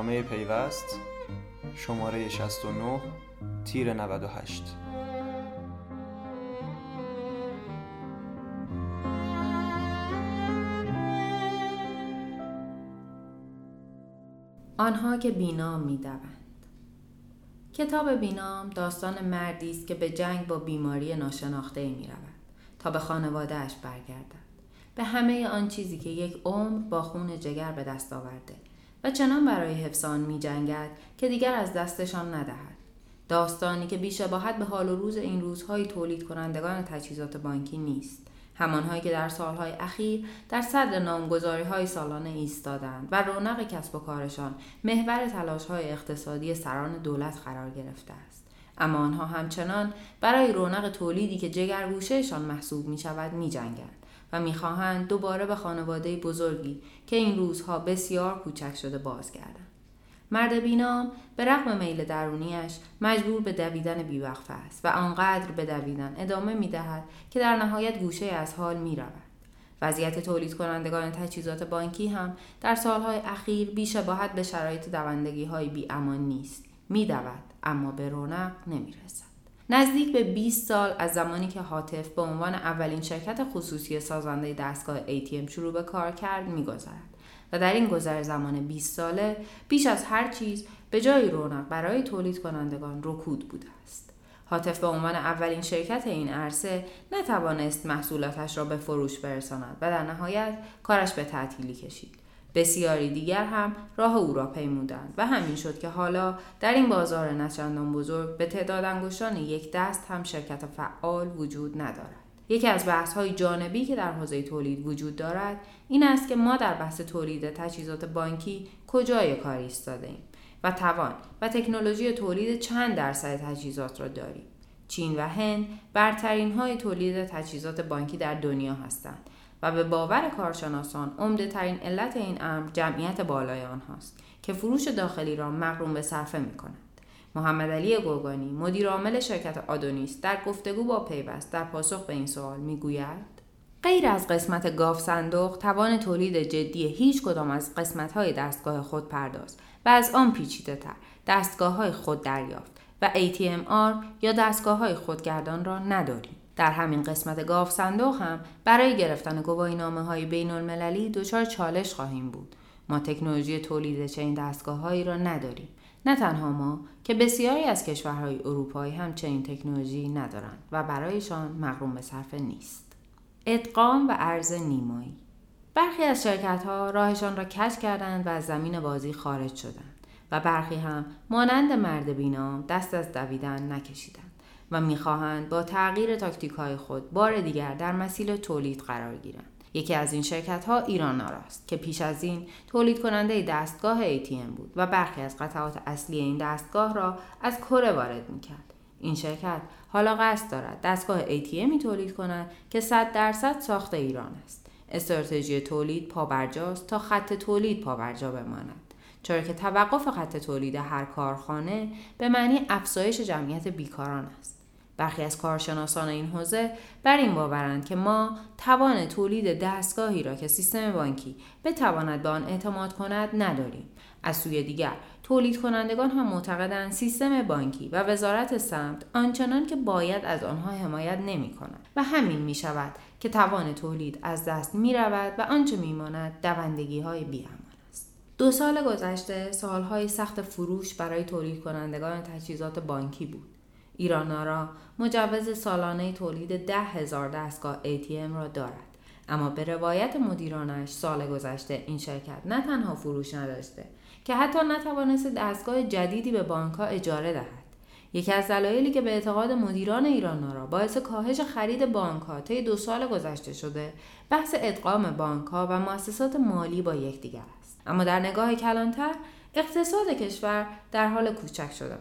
نامه پیوست شماره 69 تیر 98 آنها که بینام می‌دوند. کتاب بینام داستان مردی است که به جنگ با بیماری ناشناخته می رود تا به خانوادهش برگردد. به همه آن چیزی که یک عمر با خون جگر به دست آورده و چنان برای حفظ آن می جنگد که دیگر از دستشان ندهد. داستانی که بیشباهت به حال و روز این روزهای تولید کنندگان تجهیزات بانکی نیست. همانهایی که در سالهای اخیر در صدر نامگذاری های سالانه ایستادند و رونق کسب و کارشان محور تلاش های اقتصادی سران دولت قرار گرفته است. اما آنها همچنان برای رونق تولیدی که جگرگوشهشان محسوب می شود می و می‌خواهند دوباره به خانواده بزرگی که این روزها بسیار کوچک شده بازگردند مرد بینام به رغم میل درونیش مجبور به دویدن بیوقفه است و آنقدر به دویدن ادامه می دهد که در نهایت گوشه از حال می رود. وضعیت تولید کنندگان تجهیزات بانکی هم در سالهای اخیر بیشباهت به شرایط دوندگی های بی امان نیست. می دود اما به رونق نمی رسد. نزدیک به 20 سال از زمانی که حاطف به عنوان اولین شرکت خصوصی سازنده دستگاه ATM شروع به کار کرد میگذرد و در این گذر زمان 20 ساله بیش از هر چیز به جای رونق برای تولید کنندگان رکود بوده است. حاطف به عنوان اولین شرکت این عرصه نتوانست محصولاتش را به فروش برساند و در نهایت کارش به تعطیلی کشید. بسیاری دیگر هم راه او را پیمودند و همین شد که حالا در این بازار نچندان بزرگ به تعداد انگشتان یک دست هم شرکت فعال وجود ندارد. یکی از بحث های جانبی که در حوزه تولید وجود دارد این است که ما در بحث تولید تجهیزات بانکی کجای کار ایستاده ایم و توان و تکنولوژی تولید چند درصد تجهیزات را داریم چین و هند برترین های تولید تجهیزات بانکی در دنیا هستند و به باور کارشناسان عمده ترین علت این امر جمعیت بالای آنهاست که فروش داخلی را مقروم به صرفه می کند. محمد علی گرگانی مدیر عامل شرکت آدونیس در گفتگو با پیوست در پاسخ به این سوال می‌گوید غیر از قسمت گاف صندوق توان تولید جدی هیچ کدام از قسمت های دستگاه خود پرداز و از آن پیچیده تر دستگاه های خود دریافت و ATMR یا دستگاه های خودگردان را نداریم. در همین قسمت گاف صندوق هم برای گرفتن گواهی نامه های بین المللی دچار چالش خواهیم بود. ما تکنولوژی تولید چنین دستگاه هایی را نداریم. نه تنها ما که بسیاری از کشورهای اروپایی هم چنین تکنولوژی ندارند و برایشان مقروم به صرفه نیست. ادغام و ارز نیمایی برخی از شرکت ها راهشان را کش کردند و از زمین بازی خارج شدند و برخی هم مانند مرد بینام دست از دویدن نکشیدند و می‌خواهند با تغییر تاکتیک های خود بار دیگر در مسیر تولید قرار گیرند. یکی از این شرکت ها ایران است که پیش از این تولید کننده دستگاه ATM بود و برخی از قطعات اصلی این دستگاه را از کره وارد می کرد. این شرکت حالا قصد دارد دستگاه ATMی تولید کند که 100 درصد ساخت ایران است. استراتژی تولید پابرجاست تا خط تولید پابرجا بماند. چرا که توقف خط تولید هر کارخانه به معنی افزایش جمعیت بیکاران است. برخی از کارشناسان این حوزه بر این باورند که ما توان تولید دستگاهی را که سیستم بانکی بتواند به آن اعتماد کند نداریم از سوی دیگر تولید کنندگان هم معتقدند سیستم بانکی و وزارت سمت آنچنان که باید از آنها حمایت نمی کند و همین می شود که توان تولید از دست می رود و آنچه می ماند دوندگی های است. دو سال گذشته سالهای سخت فروش برای تولید کنندگان تجهیزات بانکی بود. ایرانارا مجوز سالانه تولید ده هزار دستگاه ATM را دارد. اما به روایت مدیرانش سال گذشته این شرکت نه تنها فروش نداشته که حتی نتوانست دستگاه جدیدی به بانکها اجاره دهد. یکی از دلایلی که به اعتقاد مدیران ایران باعث کاهش خرید بانک ها طی دو سال گذشته شده بحث ادغام بانک ها و مؤسسات مالی با یکدیگر است اما در نگاه کلانتر اقتصاد کشور در حال کوچک شدن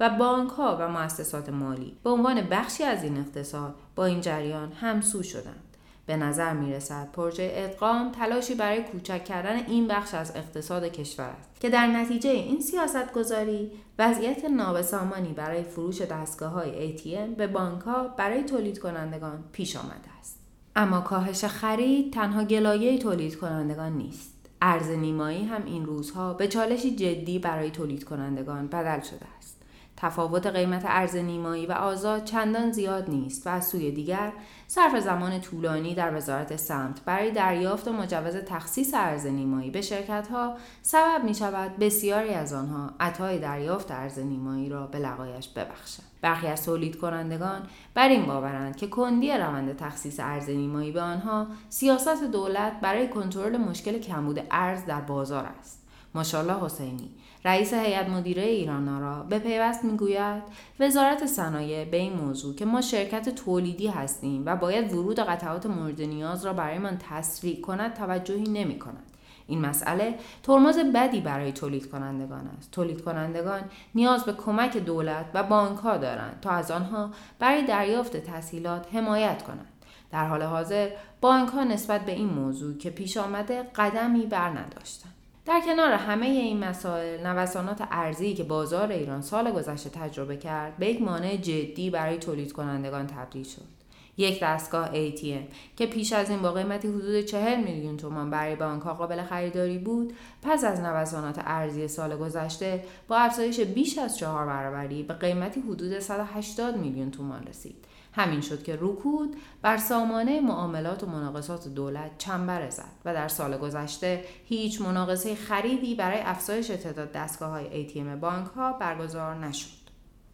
و بانک ها و مؤسسات مالی به عنوان بخشی از این اقتصاد با این جریان همسو شدند به نظر می رسد پروژه ادغام تلاشی برای کوچک کردن این بخش از اقتصاد کشور است که در نتیجه این سیاست گذاری وضعیت نابسامانی برای فروش دستگاه های ATM به بانک ها برای تولید کنندگان پیش آمده است. اما کاهش خرید تنها گلایه تولید کنندگان نیست. ارز نیمایی هم این روزها به چالشی جدی برای تولید کنندگان بدل شده است. تفاوت قیمت ارز نیمایی و آزاد چندان زیاد نیست و از سوی دیگر صرف زمان طولانی در وزارت سمت برای دریافت و مجوز تخصیص ارز نیمایی به شرکت ها سبب می شود بسیاری از آنها عطای دریافت ارز نیمایی را به لقایش ببخشند. برخی از تولید کنندگان بر این باورند که کندی روند تخصیص ارز نیمایی به آنها سیاست دولت برای کنترل مشکل کمبود ارز در بازار است. ماشاءالله حسینی رئیس هیئت مدیره ایران را به پیوست می‌گوید وزارت صنایع به این موضوع که ما شرکت تولیدی هستیم و باید ورود قطعات مورد نیاز را برایمان تسریع کند توجهی نمی کند. این مسئله ترمز بدی برای تولید کنندگان است. تولید کنندگان نیاز به کمک دولت و بانک ها دارند تا از آنها برای دریافت تسهیلات حمایت کنند. در حال حاضر بانک ها نسبت به این موضوع که پیش آمده قدمی بر نداشتند. در کنار همه این مسائل نوسانات ارزی که بازار ایران سال گذشته تجربه کرد به یک مانع جدی برای تولید کنندگان تبدیل شد. یک دستگاه ATM که پیش از این با قیمتی حدود 40 میلیون تومان برای بانک قابل خریداری بود پس از نوسانات ارزی سال گذشته با افزایش بیش از چهار برابری به قیمتی حدود 180 میلیون تومان رسید. همین شد که رکود بر سامانه معاملات و مناقصات دولت چنبره زد و در سال گذشته هیچ مناقصه خریدی برای افزایش تعداد دستگاه های ATM بانک ها برگزار نشد.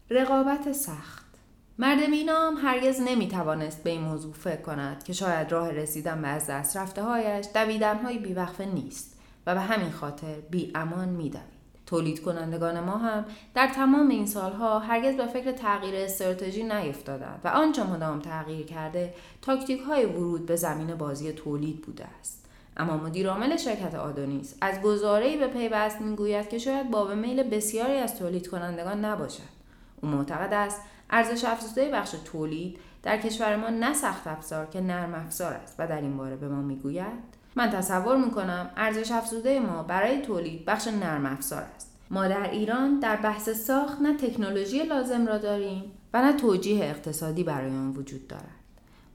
رقابت سخت مرد مینام هرگز نمی توانست به این موضوع فکر کند که شاید راه رسیدن به از دست رفته هایش دویدن های بیوقفه نیست و به همین خاطر بی امان می تولید کنندگان ما هم در تمام این سالها هرگز به فکر تغییر استراتژی نیفتادند و آنچه مدام تغییر کرده تاکتیک های ورود به زمین بازی تولید بوده است. اما مدیر عامل شرکت آدونیس از گزاره‌ای به پیوست می‌گوید که شاید باب میل بسیاری از تولید کنندگان نباشد. او معتقد است ارزش افزوده بخش تولید در کشور ما نه سخت افزار که نرم افزار است و در این باره به ما می‌گوید من تصور می‌کنم ارزش افزوده ما برای تولید بخش نرم افزار است ما در ایران در بحث ساخت نه تکنولوژی لازم را داریم و نه توجیه اقتصادی برای آن وجود دارد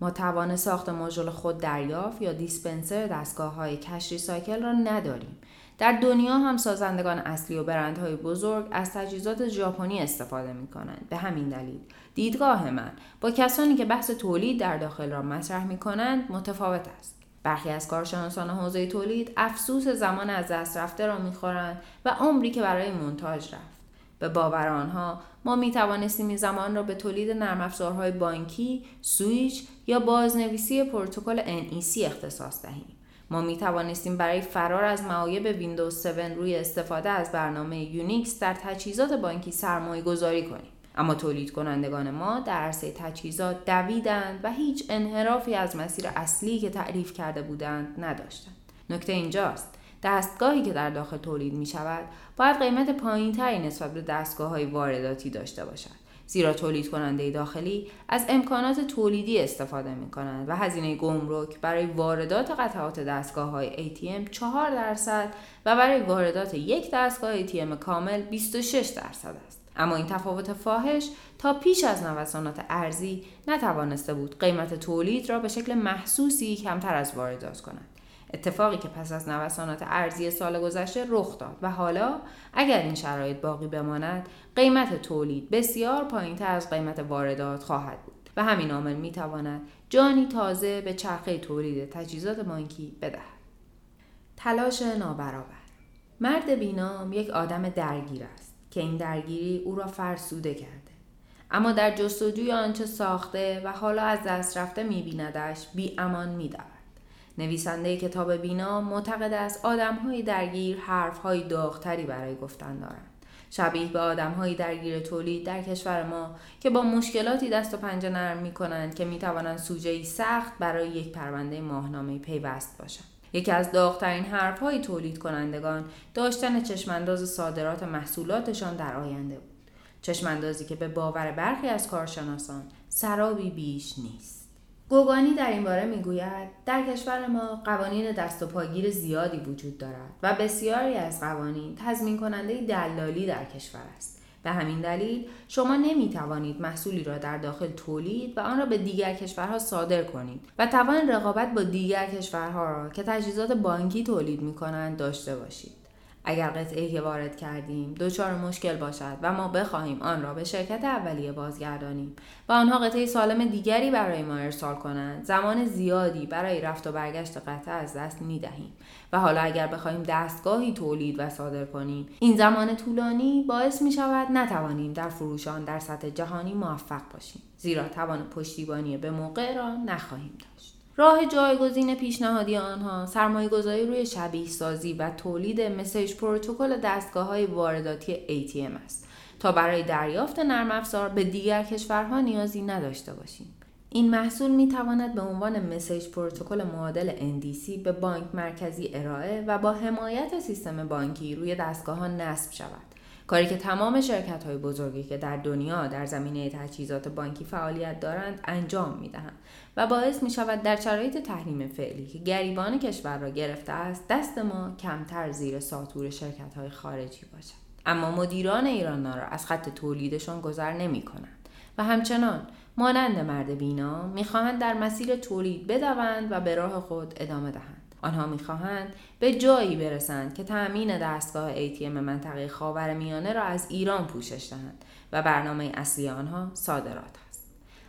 ما توان ساخت ماژول خود دریافت یا دیسپنسر دستگاه های کش ریسایکل را نداریم در دنیا هم سازندگان اصلی و برندهای بزرگ از تجهیزات ژاپنی استفاده می کنند. به همین دلیل دیدگاه من با کسانی که بحث تولید در داخل را مطرح می کنند متفاوت است. برخی از کارشناسان حوزه تولید افسوس زمان از دست رفته را می‌خورند و عمری که برای مونتاژ رفت به باور آنها ما می توانستیم این زمان را به تولید نرم افزارهای بانکی، سوییچ یا بازنویسی پروتکل NEC اختصاص دهیم. ما می توانستیم برای فرار از معایب ویندوز 7 روی استفاده از برنامه یونیکس در تجهیزات بانکی سرمایه گذاری کنیم. اما تولید کنندگان ما در عرصه تجهیزات دویدند و هیچ انحرافی از مسیر اصلی که تعریف کرده بودند نداشتند. نکته اینجاست دستگاهی که در داخل تولید می شود باید قیمت پایین تری نسبت به دستگاه های وارداتی داشته باشد. زیرا تولید کننده داخلی از امکانات تولیدی استفاده می کنند و هزینه گمرک برای واردات قطعات دستگاه های ATM 4 درصد و برای واردات یک دستگاه ATM کامل 26 درصد است. اما این تفاوت فاحش تا پیش از نوسانات ارزی نتوانسته بود قیمت تولید را به شکل محسوسی کمتر از واردات کند. اتفاقی که پس از نوسانات ارزی سال گذشته رخ داد و حالا اگر این شرایط باقی بماند قیمت تولید بسیار پایینتر از قیمت واردات خواهد بود و همین عامل می‌تواند جانی تازه به چرخه تولید تجهیزات بانکی بدهد. تلاش نابرابر. مرد بینام یک آدم درگیر است. که این درگیری او را فرسوده کرده. اما در جستجوی آنچه ساخته و حالا از دست رفته میبیندش بی امان میدود. نویسنده کتاب بینا معتقد است آدمهایی درگیر حرفهایی داغتری برای گفتن دارند. شبیه به آدمهایی درگیر تولید در کشور ما که با مشکلاتی دست و پنجه نرم می کنند که می توانند سوژه سخت برای یک پرونده ماهنامه پیوست باشند. یکی از داغترین حرفهای تولید کنندگان داشتن چشمانداز صادرات محصولاتشان در آینده بود. چشماندازی که به باور برخی از کارشناسان سرابی بیش نیست. گوگانی در این باره می‌گوید در کشور ما قوانین دست و پاگیر زیادی وجود دارد و بسیاری از قوانین تضمین کننده دلالی در کشور است به همین دلیل شما نمی توانید محصولی را در داخل تولید و آن را به دیگر کشورها صادر کنید و توان رقابت با دیگر کشورها را که تجهیزات بانکی تولید می کنند داشته باشید. اگر قطعه که وارد کردیم دچار مشکل باشد و ما بخواهیم آن را به شرکت اولیه بازگردانیم و آنها قطعه سالم دیگری برای ما ارسال کنند زمان زیادی برای رفت و برگشت قطعه از دست می دهیم و حالا اگر بخواهیم دستگاهی تولید و صادر کنیم این زمان طولانی باعث می شود نتوانیم در فروشان در سطح جهانی موفق باشیم زیرا توان پشتیبانی به موقع را نخواهیم داشت. راه جایگزین پیشنهادی آنها سرمایه گذاری روی شبیه سازی و تولید مسیج پروتکل دستگاه های وارداتی ATM است تا برای دریافت نرم افزار به دیگر کشورها نیازی نداشته باشیم. این محصول می تواند به عنوان مسیج پروتکل معادل NDC به بانک مرکزی ارائه و با حمایت سیستم بانکی روی دستگاه ها نصب شود. کاری که تمام شرکت های بزرگی که در دنیا در زمینه تجهیزات بانکی فعالیت دارند انجام می دهند و باعث می شود در شرایط تحریم فعلی که گریبان کشور را گرفته است دست ما کمتر زیر ساتور شرکت های خارجی باشد. اما مدیران ایران را از خط تولیدشان گذر نمی کنند و همچنان مانند مرد بینا می‌خواهند در مسیر تولید بدوند و به راه خود ادامه دهند. آنها می‌خواهند به جایی برسند که تأمین دستگاه ATM منطقه خاور میانه را از ایران پوشش دهند و برنامه اصلی آنها صادرات است.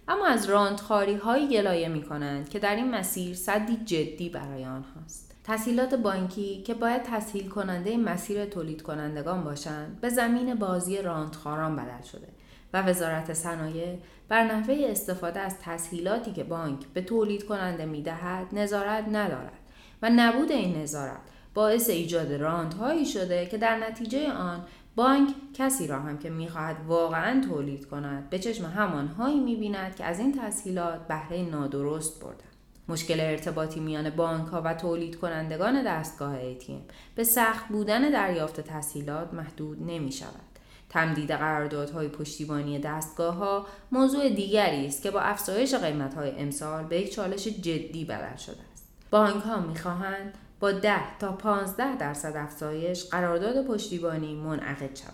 اما از راندخاری هایی گلایه می کنند که در این مسیر صدی جدی برای آنهاست. تسهیلات بانکی که باید تسهیل کننده مسیر تولید کنندگان باشند به زمین بازی راندخاران بدل شده و وزارت صنایع بر نحوه استفاده از تسهیلاتی که بانک به تولید کننده می دهد نظارت ندارد. و نبود این نظارت باعث ایجاد راندهایی شده که در نتیجه آن بانک کسی را هم که می‌خواهد واقعا تولید کند به چشم همانهایی می‌بیند که از این تسهیلات بهره نادرست بردند مشکل ارتباطی میان بانک ها و تولید کنندگان دستگاه ATM به سخت بودن دریافت تسهیلات محدود نمی شود. تمدید قراردادهای پشتیبانی دستگاه ها موضوع دیگری است که با افزایش قیمت های امسال به یک چالش جدی بدل شده. بانک ها می‌خواهند با 10 تا 15 درصد افزایش قرارداد پشتیبانی منعقد شود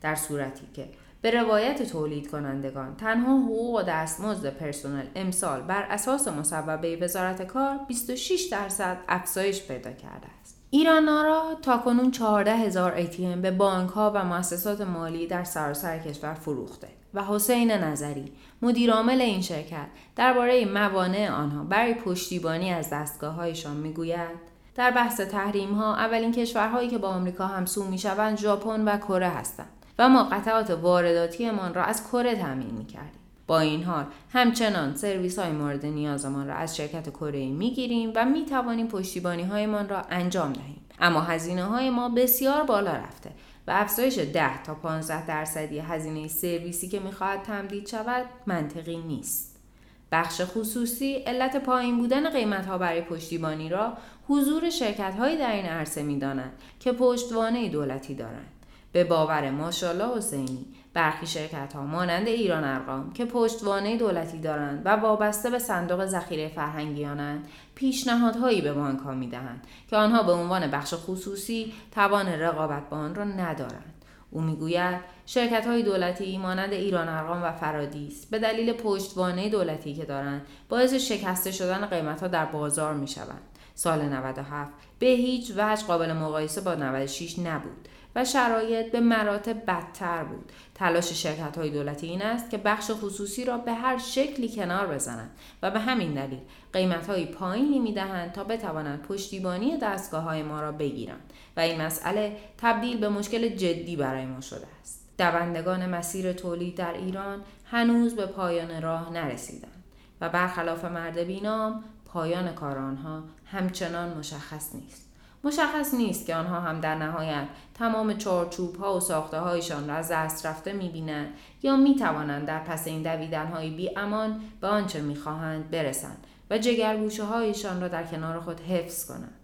در صورتی که به روایت تولید کنندگان تنها حقوق و دستمزد پرسنل امسال بر اساس مصوبه وزارت کار 26 درصد افزایش پیدا کرده است. ایران را تا کنون 14 هزار ATM به بانک ها و مؤسسات مالی در سراسر کشور فروخته و حسین نظری مدیرعامل این شرکت درباره موانع آنها برای پشتیبانی از دستگاه هایشان می‌گوید. در بحث تحریم ها اولین کشورهایی که با آمریکا همسو می‌شوند ژاپن و کره هستند و ما قطعات وارداتیمان را از کره تامین می‌کردیم. با این حال همچنان سرویس های مورد نیازمان را از شرکت کره می‌گیریم و می توانیم پشتیبانی هایمان را انجام دهیم. اما هزینه های ما بسیار بالا رفته و افزایش 10 تا 15 درصدی هزینه سرویسی که می‌خواهد تمدید شود منطقی نیست. بخش خصوصی علت پایین بودن قیمت ها برای پشتیبانی را حضور شرکت هایی در این عرصه می دانند که پشتوانه دولتی دارند. به باور ماشالله حسینی برخی شرکت ها مانند ایران ارقام که پشتوانه دولتی دارند و وابسته به صندوق ذخیره فرهنگیانند پیشنهادهایی به بانک ها می که آنها به عنوان بخش خصوصی توان رقابت با آن را ندارند. او می‌گوید شرکت های دولتی مانند ایران ارقام و فرادیس به دلیل پشتوانه دولتی که دارند باعث شکسته شدن قیمت ها در بازار می شوند. سال 97 به هیچ وجه قابل مقایسه با 96 نبود. و شرایط به مراتب بدتر بود. تلاش شرکت های دولتی این است که بخش خصوصی را به هر شکلی کنار بزنند و به همین دلیل قیمت های پایینی می دهند تا بتوانند پشتیبانی دستگاه های ما را بگیرند و این مسئله تبدیل به مشکل جدی برای ما شده است. دوندگان مسیر تولید در ایران هنوز به پایان راه نرسیدند و برخلاف مرد بینام پایان کار آنها همچنان مشخص نیست. مشخص نیست که آنها هم در نهایت تمام چارچوب ها و ساخته هایشان را از دست رفته می بینند یا می توانند در پس این دویدن های بی امان به آنچه می خواهند برسند و جگرگوشه هایشان را در کنار خود حفظ کنند.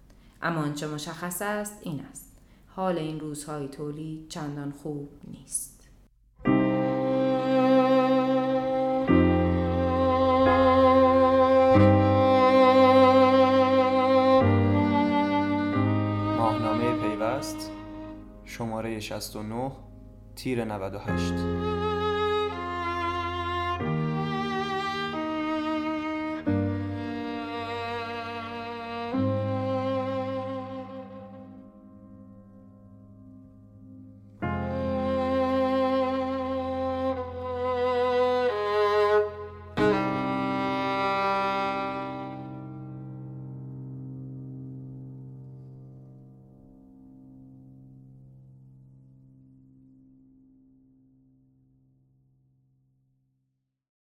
اما آنچه مشخص است این است. حال این روزهای تولید چندان خوب نیست. شماره 69 تیر 98